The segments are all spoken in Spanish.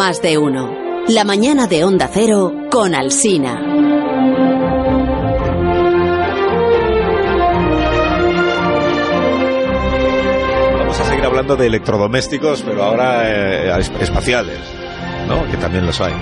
más de uno. La mañana de Onda Cero con Alsina. Vamos a seguir hablando de electrodomésticos, pero ahora eh, es- espaciales, ¿no? Que también los hay.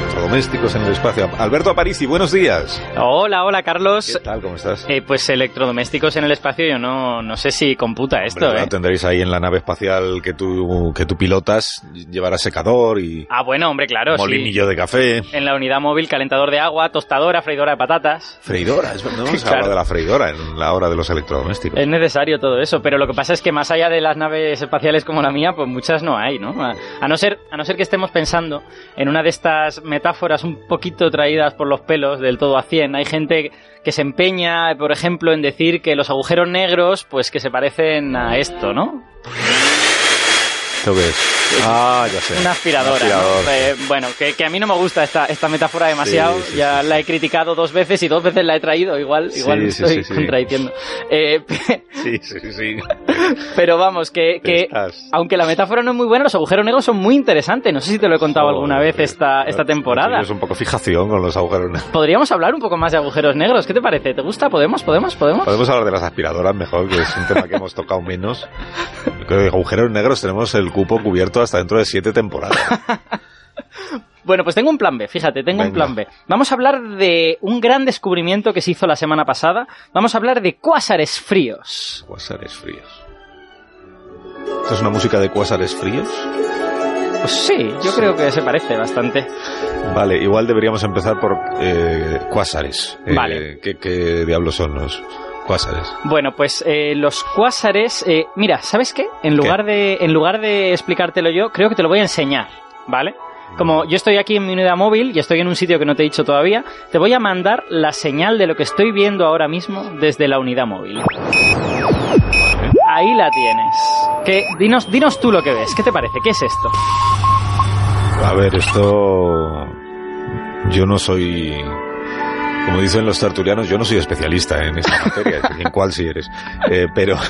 Electrodomésticos en el espacio. Alberto Aparici, buenos días. Hola, hola Carlos. ¿Qué tal? ¿Cómo estás? Eh, pues electrodomésticos en el espacio yo no, no sé si computa esto, Hombre, ¿eh? Tendréis ahí en la nave espacial que tú, que tú pilotas, llevará secador y Ah, bueno, hombre, claro, sí. molinillo de café. En la unidad móvil, calentador de agua, tostadora, freidora de patatas. Freidora, es verdad, no hemos Claro. hablado de la freidora en la hora de los electrodomésticos. Es necesario todo eso, pero lo que pasa es que más allá de las naves espaciales como la mía, pues muchas no hay, ¿no? A, a no ser, a no ser que estemos pensando en una de estas metáforas un poquito traídas por los pelos del todo a 100. Hay gente que se empeña, por ejemplo, en decir que los agujeros negros, pues que se parecen a esto, ¿no? ¿Esto qué es? Ah, ya sé. Una aspiradora. Un. ¿no? Eh, bueno, que, que a mí no me gusta esta, esta metáfora demasiado. Sí, sí, ya sí, la he criticado dos veces y dos veces la he traído. Igual, igual me estoy contradiciendo. Eh, Sí, sí, sí. pero vamos, que, que Estás- aunque la metáfora no es muy buena, los agujeros negros son muy interesantes. No sé si te lo he contado alguna Joder, vez esta, esta no, temporada. Tienes un poco fijación con los agujeros negros. Podríamos hablar un poco más de agujeros negros. ¿Qué te parece? ¿Te gusta? ¿Podemos? ¿Podemos? ¿Podemos? Podemos hablar de las aspiradoras mejor, que es un tema que hemos tocado menos. Creo que agujeros negros tenemos el cupo cubierto hasta dentro de siete temporadas. Bueno, pues tengo un plan B, fíjate, tengo un plan B. Vamos a hablar de un gran descubrimiento que se hizo la semana pasada. Vamos a hablar de cuásares fríos. Cuásares fríos. ¿Esto es una música de cuásares fríos? Pues sí, yo creo que se parece bastante. Vale, igual deberíamos empezar por eh, cuásares. Eh, Vale. ¿qué, qué diablos son los cuásares? Bueno, pues eh, los cuásares, eh, mira, ¿sabes qué? En lugar de en lugar de explicártelo yo, creo que te lo voy a enseñar, ¿vale? Como yo estoy aquí en mi unidad móvil y estoy en un sitio que no te he dicho todavía, te voy a mandar la señal de lo que estoy viendo ahora mismo desde la unidad móvil. Ahí la tienes. ¿Qué? Dinos, dinos tú lo que ves. ¿Qué te parece? ¿Qué es esto? A ver, esto... Yo no soy... Como dicen los tertulianos, yo no soy especialista en esta materia, en cuál sí eres. Eh, pero...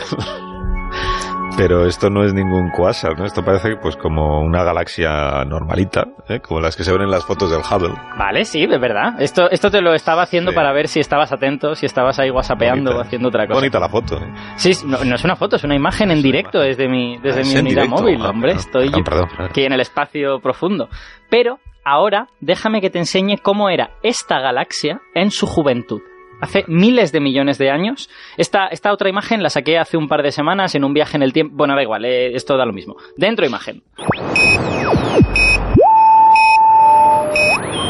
Pero esto no es ningún cuásar, ¿no? Esto parece pues como una galaxia normalita, ¿eh? como las que se ven en las fotos del Hubble. Vale, sí, es verdad. Esto, esto te lo estaba haciendo Sí. para ver si estabas atento, si estabas ahí whatsappeando o haciendo otra cosa. Bonita la foto. ¿eh? Sí, no, no es una foto, es una imagen en directo desde mi, desde Ah, mi unidad directo. móvil, Ah, hombre. Estoy perdón. aquí en el espacio profundo. Pero ahora déjame que te enseñe cómo era esta galaxia en su juventud. Hace miles de millones de años. Esta, esta otra imagen la saqué hace un par de semanas en un viaje en el tiempo. Bueno, da igual, eh, esto da lo mismo. Dentro imagen.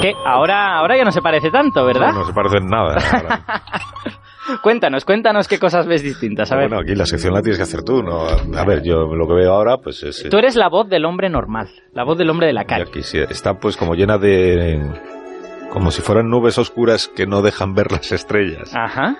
Que ahora, ahora ya no se parece tanto, ¿verdad? No, no se parece en nada. Cuéntanos, cuéntanos qué cosas ves distintas. A ver. Bueno, aquí la sección la tienes que hacer tú, ¿no? A ver, yo lo que veo ahora, pues es... Tú eres la voz del hombre normal, la voz del hombre de la Y calle. aquí sí, está pues como llena de... Como si fueran nubes oscuras que no dejan ver las estrellas. Ajá.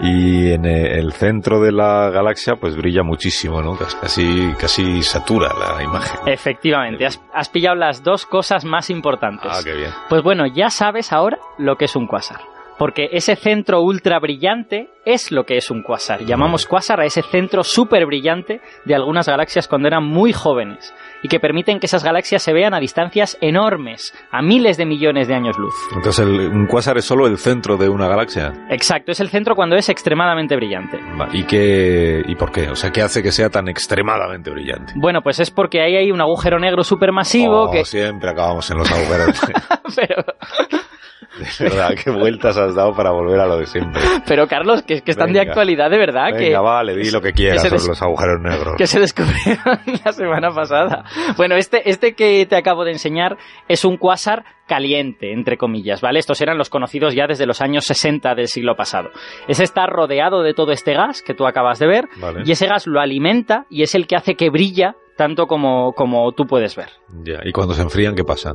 Y en eh, el centro de la galaxia pues brilla muchísimo, ¿no? Casi, casi satura la imagen. Efectivamente, has, has pillado las dos cosas más importantes. Ah, qué bien. Pues bueno, ya sabes ahora lo que es un cuásar. Porque ese centro ultra brillante es lo que es un cuásar. Llamamos cuásar a ese centro súper brillante de algunas galaxias cuando eran muy jóvenes y que permiten que esas galaxias se vean a distancias enormes, a miles de millones de años luz. Entonces el- un cuásar es solo el centro de una galaxia. Exacto, es el centro cuando es extremadamente brillante. ¿Y qué, y por qué? O sea, ¿qué hace que sea tan extremadamente brillante? Bueno, pues es porque ahí hay un agujero negro supermasivo Oh, que... siempre acabamos en los agujeros. Pero, de verdad, qué vueltas has dado para volver a lo de siempre. pero Carlos, que, que están de actualidad de verdad, Venga, que, vale, di lo que quieras sobre los agujeros negros. que se descubrieron la semana pasada. Bueno, este, este que te acabo de enseñar es un cuásar caliente, entre comillas, ¿vale? Estos eran los conocidos ya desde los años 60 del siglo pasado. Ese está rodeado de todo este gas que tú acabas de ver Vale. y ese gas lo alimenta y es el que hace que brilla tanto como, como tú puedes ver. Ya, ¿Y cuando se enfrían qué pasa?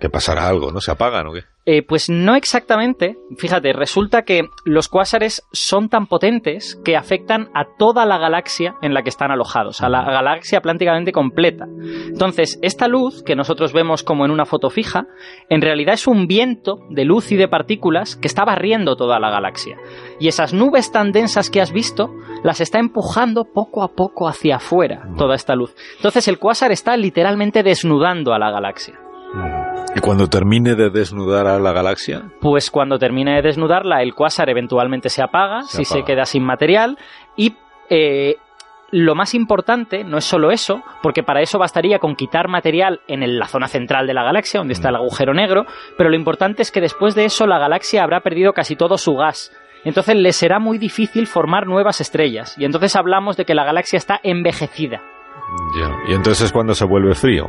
Que pasará algo, ¿no? ¿Se apagan o qué? Eh, pues no exactamente. Fíjate, resulta que los cuásares son tan potentes que afectan a toda la galaxia en la que están alojados, a la galaxia prácticamente completa. Entonces, esta luz que nosotros vemos como en una foto fija, en realidad es un viento de luz y de partículas que está barriendo toda la galaxia. Y esas nubes tan densas que has visto, las está empujando poco a poco hacia afuera, toda esta luz. Entonces el cuásar está literalmente desnudando a la galaxia. ¿Y cuando termine de desnudar a la galaxia? Pues cuando termine de desnudarla, el cuásar eventualmente se apaga, Se si se queda sin material, y eh, lo más importante no es solo eso, porque para eso bastaría con quitar material en el- la zona central de la galaxia, donde está el agujero negro, pero lo importante es que después de eso la galaxia habrá perdido casi todo su gas. Entonces le será muy difícil formar nuevas estrellas, y entonces hablamos de que la galaxia está envejecida. Ya. Y entonces es cuando se vuelve frío.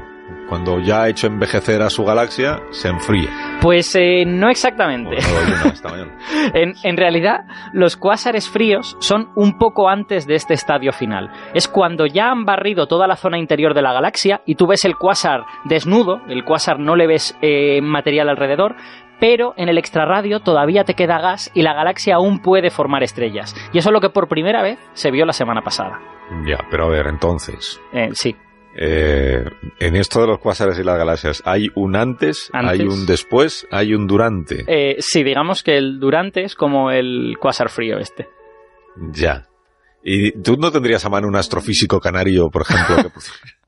Cuando ya ha hecho envejecer a su galaxia, se enfría. Pues eh, no exactamente. Esta mañana. En realidad, los cuásares fríos son un poco antes de este estadio final. Es cuando ya han barrido toda la zona interior de la galaxia y tú ves el cuásar desnudo, el cuásar no le ves eh, material alrededor, pero en el extrarradio todavía te queda gas y la galaxia aún puede formar estrellas. Y eso es lo que por primera vez se vio la semana pasada. Ya, pero a ver, entonces, Eh, sí. Eh, en esto de los cuásares y las galaxias, ¿hay un antes, Antes. hay un después, hay un durante? Eh, sí, digamos que el durante es como el cuásar frío este. Ya. ¿Y tú no tendrías a mano un astrofísico canario, por ejemplo, que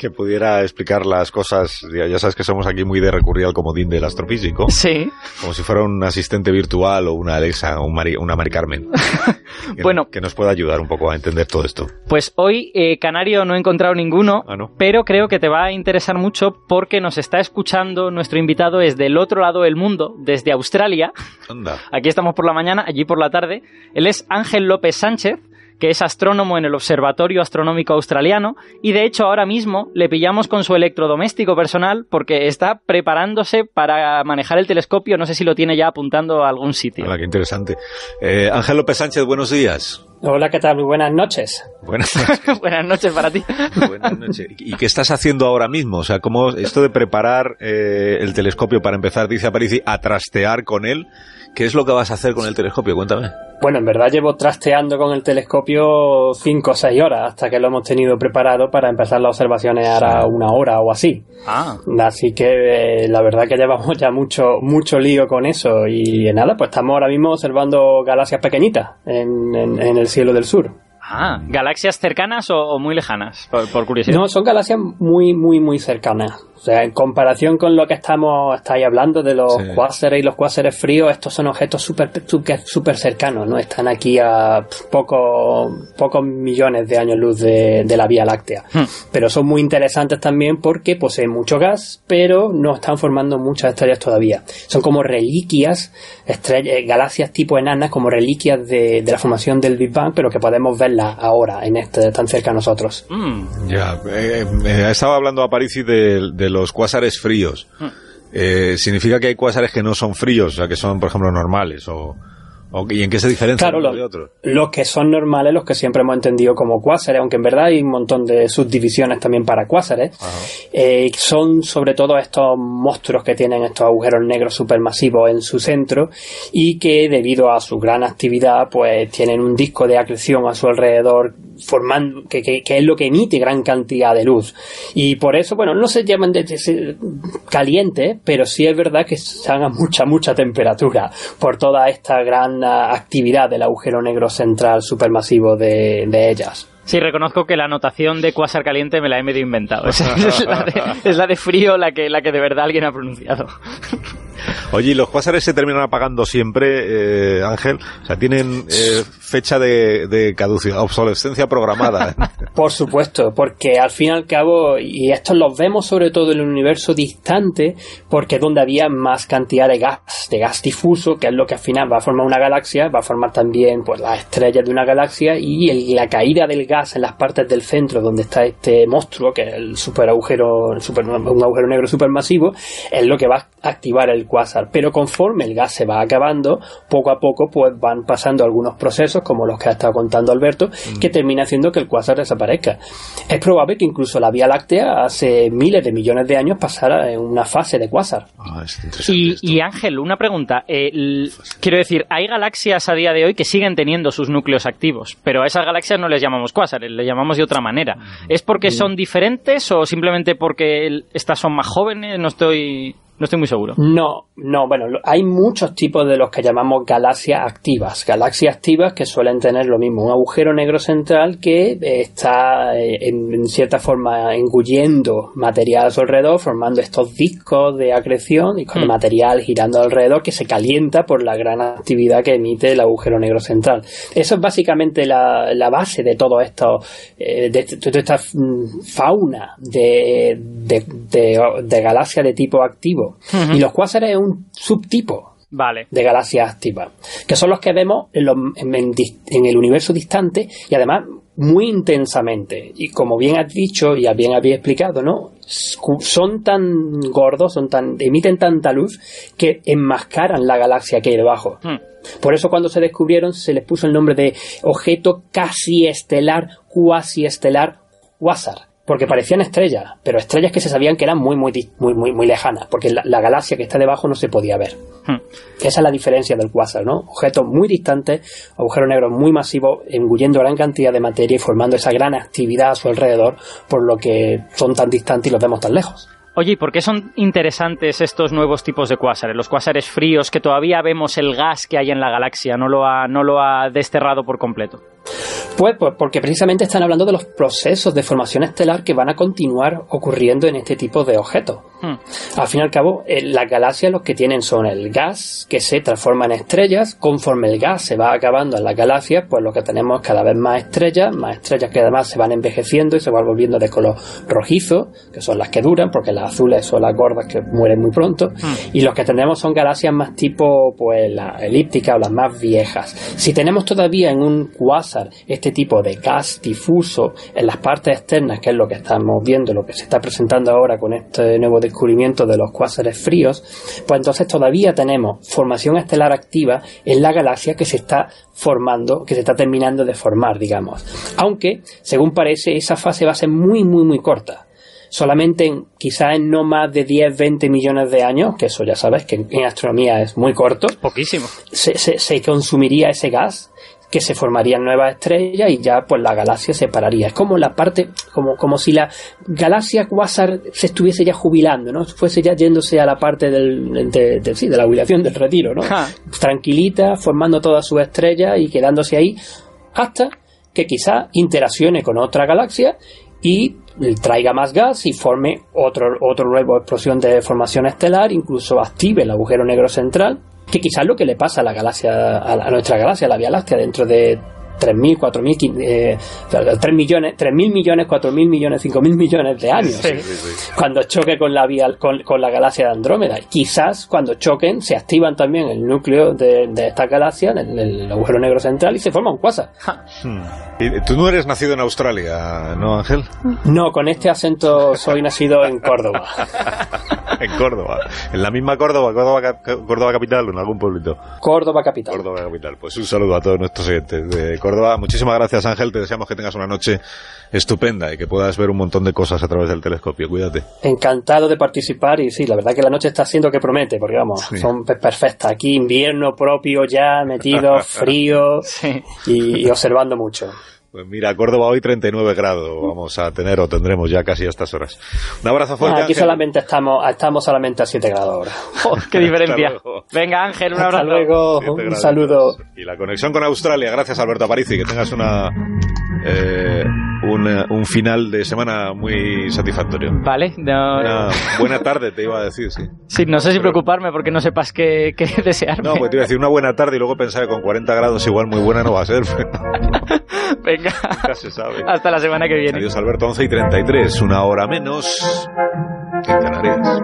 que pudiera explicar las cosas? Ya, sabes que somos aquí muy de recurrir al comodín del astrofísico, Sí. como si fuera un asistente virtual o una Alexa o un Mari- una Mari Carmen. Que, Bueno. que nos pueda ayudar un poco a entender todo esto. Pues hoy, eh, Canario, no he encontrado ninguno, Ah, ¿no? pero creo que te va a interesar mucho porque nos está escuchando nuestro invitado es del otro lado del mundo, desde Australia. Anda. Aquí estamos por la mañana, allí por la tarde. Él es Ángel López Sánchez, que es astrónomo en el Observatorio Astronómico Australiano, y de hecho ahora mismo le pillamos con su electrodoméstico personal porque está preparándose para manejar el telescopio, no sé si lo tiene ya apuntando a algún sitio. Hola, qué interesante. Eh, Ángel López Sánchez, buenos días. Hola, ¿qué tal? Muy buenas noches. Buenas noches. Buenas noches para ti. Buenas noches. ¿Y qué estás haciendo ahora mismo? O sea, ¿cómo esto de preparar eh, el telescopio para empezar, dice Aparici, a trastear con él? ¿Qué es lo que vas a hacer con el telescopio? Cuéntame. Bueno, en verdad llevo trasteando con el telescopio 5 o 6 horas hasta que lo hemos tenido preparado para empezar las observaciones ahora una hora o así. Ah, Así que eh, la verdad que llevamos ya mucho mucho lío con eso y nada, pues estamos ahora mismo observando galaxias pequeñitas en, en- en el cielo del sur. ah, galaxias cercanas o, o muy lejanas, por, por curiosidad. No, son galaxias muy, muy, muy cercanas. O sea, en comparación con lo que estamos estáis hablando de los Sí. cuásares y los cuásares fríos, estos son objetos súper súper cercanos, ¿no? Están aquí a pocos pocos millones de años luz de, de la Vía Láctea. Hmm. Pero son muy interesantes también porque poseen mucho gas, pero no están formando muchas estrellas todavía. Son como reliquias, estrellas, eh, galaxias tipo enanas, como reliquias de, de la formación del Big Bang, pero que podemos verlas ahora, en este, tan cerca a nosotros. Mm, Ya, eh, eh, estaba hablando Aparici de, de los cuásares fríos. Eh, ¿Significa que hay cuásares que no son fríos, o sea, que son, por ejemplo, normales? O, o- ¿Y en qué se diferencian Claro, unos lo- de otros? Los que son normales, los que siempre hemos entendido como cuásares, aunque en verdad hay un montón de subdivisiones también para cuásares, eh, son sobre todo estos monstruos que tienen estos agujeros negros supermasivos en su centro y que debido a su gran actividad pues tienen un disco de acreción a su alrededor formando que, que- que es lo que emite gran cantidad de luz y por eso bueno no se llaman de, de- calientes pero sí es verdad que se haga mucha mucha temperatura por toda esta gran ah, actividad del agujero negro central supermasivo de, de ellas Sí, reconozco que la notación de cuásar caliente me la he medio inventado. Es, es la de, es la de frío la que, la que de verdad alguien ha pronunciado. Oye, ¿y los cuásares se terminan apagando siempre, eh, Ángel? O sea, tienen eh, fecha de, de caducidad, obsolescencia programada. Por supuesto, porque al fin y al cabo, y estos los vemos sobre todo en el universo distante, porque es donde había más cantidad de gas, de gas difuso, que es lo que al final va a formar una galaxia, va a formar también pues las estrellas de una galaxia y el- la caída del gas en las partes del centro donde está este monstruo, que es el super agujero, super- un agujero negro supermasivo, es lo que va a activar el cuásar. Pero conforme el gas se va acabando, poco a poco pues van pasando algunos procesos como los que ha estado contando Alberto, mm. que termina haciendo que el cuásar desaparezca. Es probable que incluso la Vía Láctea hace miles de millones de años pasara en una fase de cuásar. Ah, y, Ángel, una pregunta. Eh, quiero decir, hay galaxias a día de hoy que siguen teniendo sus núcleos activos, pero a esas galaxias no les llamamos cuásares, les llamamos de otra manera. ¿Es porque son diferentes o simplemente porque estas son más jóvenes? No estoy no estoy muy seguro. No, no, bueno, hay muchos tipos de los que llamamos galaxias activas. Galaxias activas que suelen tener lo mismo, un agujero negro central que eh, está eh, en, cierta forma engullendo material a su alrededor, formando estos discos de acreción, y con mm. material girando alrededor que se calienta por la gran actividad que emite el agujero negro central. Eso es básicamente la, base de todo esto, eh, de, toda esta mm, fauna de, de, de galaxias de tipo activo y los cuásares es un subtipo de galaxias activas, que son los que vemos en, en, el universo distante y además muy intensamente. Y como bien has dicho y bien había explicado, ¿no? Son tan gordos, son tan, emiten tanta luz que enmascaran la galaxia que hay debajo. Hmm. Por eso cuando se descubrieron se les puso el nombre de objeto casi estelar, cuasi estelar, quasar porque parecían estrellas, pero estrellas que se sabían que eran muy, muy, muy, muy, muy lejanas, porque la, galaxia que está debajo no se podía ver. Hmm. Esa es la diferencia del cuásar, ¿no? Objetos muy distantes, agujeros negros muy masivos, engullendo gran cantidad de materia y formando esa gran actividad a su alrededor, por lo que son tan distantes y los vemos tan lejos. Oye, ¿y por qué son interesantes estos nuevos tipos de cuásares? Los cuásares fríos, que todavía vemos el gas que hay en la galaxia, no lo ha, no lo ha desterrado por completo. Pues, pues, porque precisamente están hablando de los procesos de formación estelar que van a continuar ocurriendo en este tipo de objetos. Hmm. Al fin y al cabo, eh, las galaxias lo que tienen son el gas que se transforma en estrellas. Conforme el gas se va acabando en las galaxias, pues lo que tenemos es cada vez más estrellas, más estrellas que además se van envejeciendo y se van volviendo de color rojizo, que son las que duran, porque las azules son las gordas que mueren muy pronto. Hmm. Y los que tenemos son galaxias más tipo, pues, la elíptica o las más viejas. Si tenemos todavía en un quasar este tipo de gas difuso en las partes externas, que es lo que estamos viendo, lo que se está presentando ahora con este nuevo descubrimiento de los cuásares fríos, pues entonces todavía tenemos formación estelar activa en la galaxia que se está formando, que se está terminando de formar, digamos. Aunque, según parece, esa fase va a ser muy, muy, muy corta solamente en, quizá en no más de 10, 20 millones de años, que eso ya sabes que en, astronomía es muy corto. Poquísimo. Se, se, consumiría ese gas que se formarían nuevas estrellas y ya pues la galaxia se pararía. Es como la parte, como, como si la galaxia Quasar se estuviese ya jubilando, ¿no? Fuese ya yéndose a la parte del, de, sí, de la jubilación, del retiro, ¿no? Tranquilita, formando todas sus estrellas y quedándose ahí hasta que quizá interaccione con otra galaxia y traiga más gas y forme otro, otro nuevo explosión de formación estelar, incluso active el agujero negro central que quizás lo que le pasa a la galaxia, a, nuestra galaxia, a la Vía Láctea, dentro de 3.000, 4.000, eh, 3 millones, 3.000 millones, 4.000 millones, 5.000 millones de años. Cuando choque con la vía, con, con, la galaxia de Andrómeda. Quizás cuando choquen se activan también el núcleo de, de esta galaxia, el, el, agujero negro central, y se forma un quasar. Hmm. ¿Tú no eres nacido en Australia, no, Ángel? No, con este acento soy nacido en Córdoba. en Córdoba. En la misma Córdoba, Córdoba, Córdoba capital o en algún pueblito. Córdoba capital. Córdoba capital. Pues un saludo a todos nuestros oyentes de Córdoba. Muchísimas gracias Ángel, te deseamos que tengas una noche estupenda y que puedas ver un montón de cosas a través del telescopio. Cuídate. Encantado de participar y sí, la verdad que la noche está siendo que promete, porque vamos, son perfectas. Aquí invierno propio ya, metido, frío y observando mucho. Pues mira, Córdoba hoy 39 grados vamos a tener o tendremos ya casi a estas horas. Un abrazo fuerte. aquí solamente estamos, estamos solamente a 7 grados ahora. Oh, ¡Qué diferencia! Venga Ángel, un abrazo. Hasta luego, un saludo. Y la conexión con Australia, gracias Alberto Aparici, que tengas una eh, un, final de semana muy satisfactorio. Vale. Una buena tarde, te iba a decir, sí. Sí, no sé si preocuparme porque no sepas qué, qué desearme. No, pues te iba a decir una buena tarde y luego pensaba que con 40 grados igual muy buena no va a ser. Venga. Nunca se sabe. Hasta la semana que viene. Adiós, Alberto, 11 y 33, una hora menos en Canarias.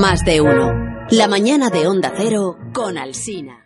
Más de uno. La mañana de Onda Cero con Alsina.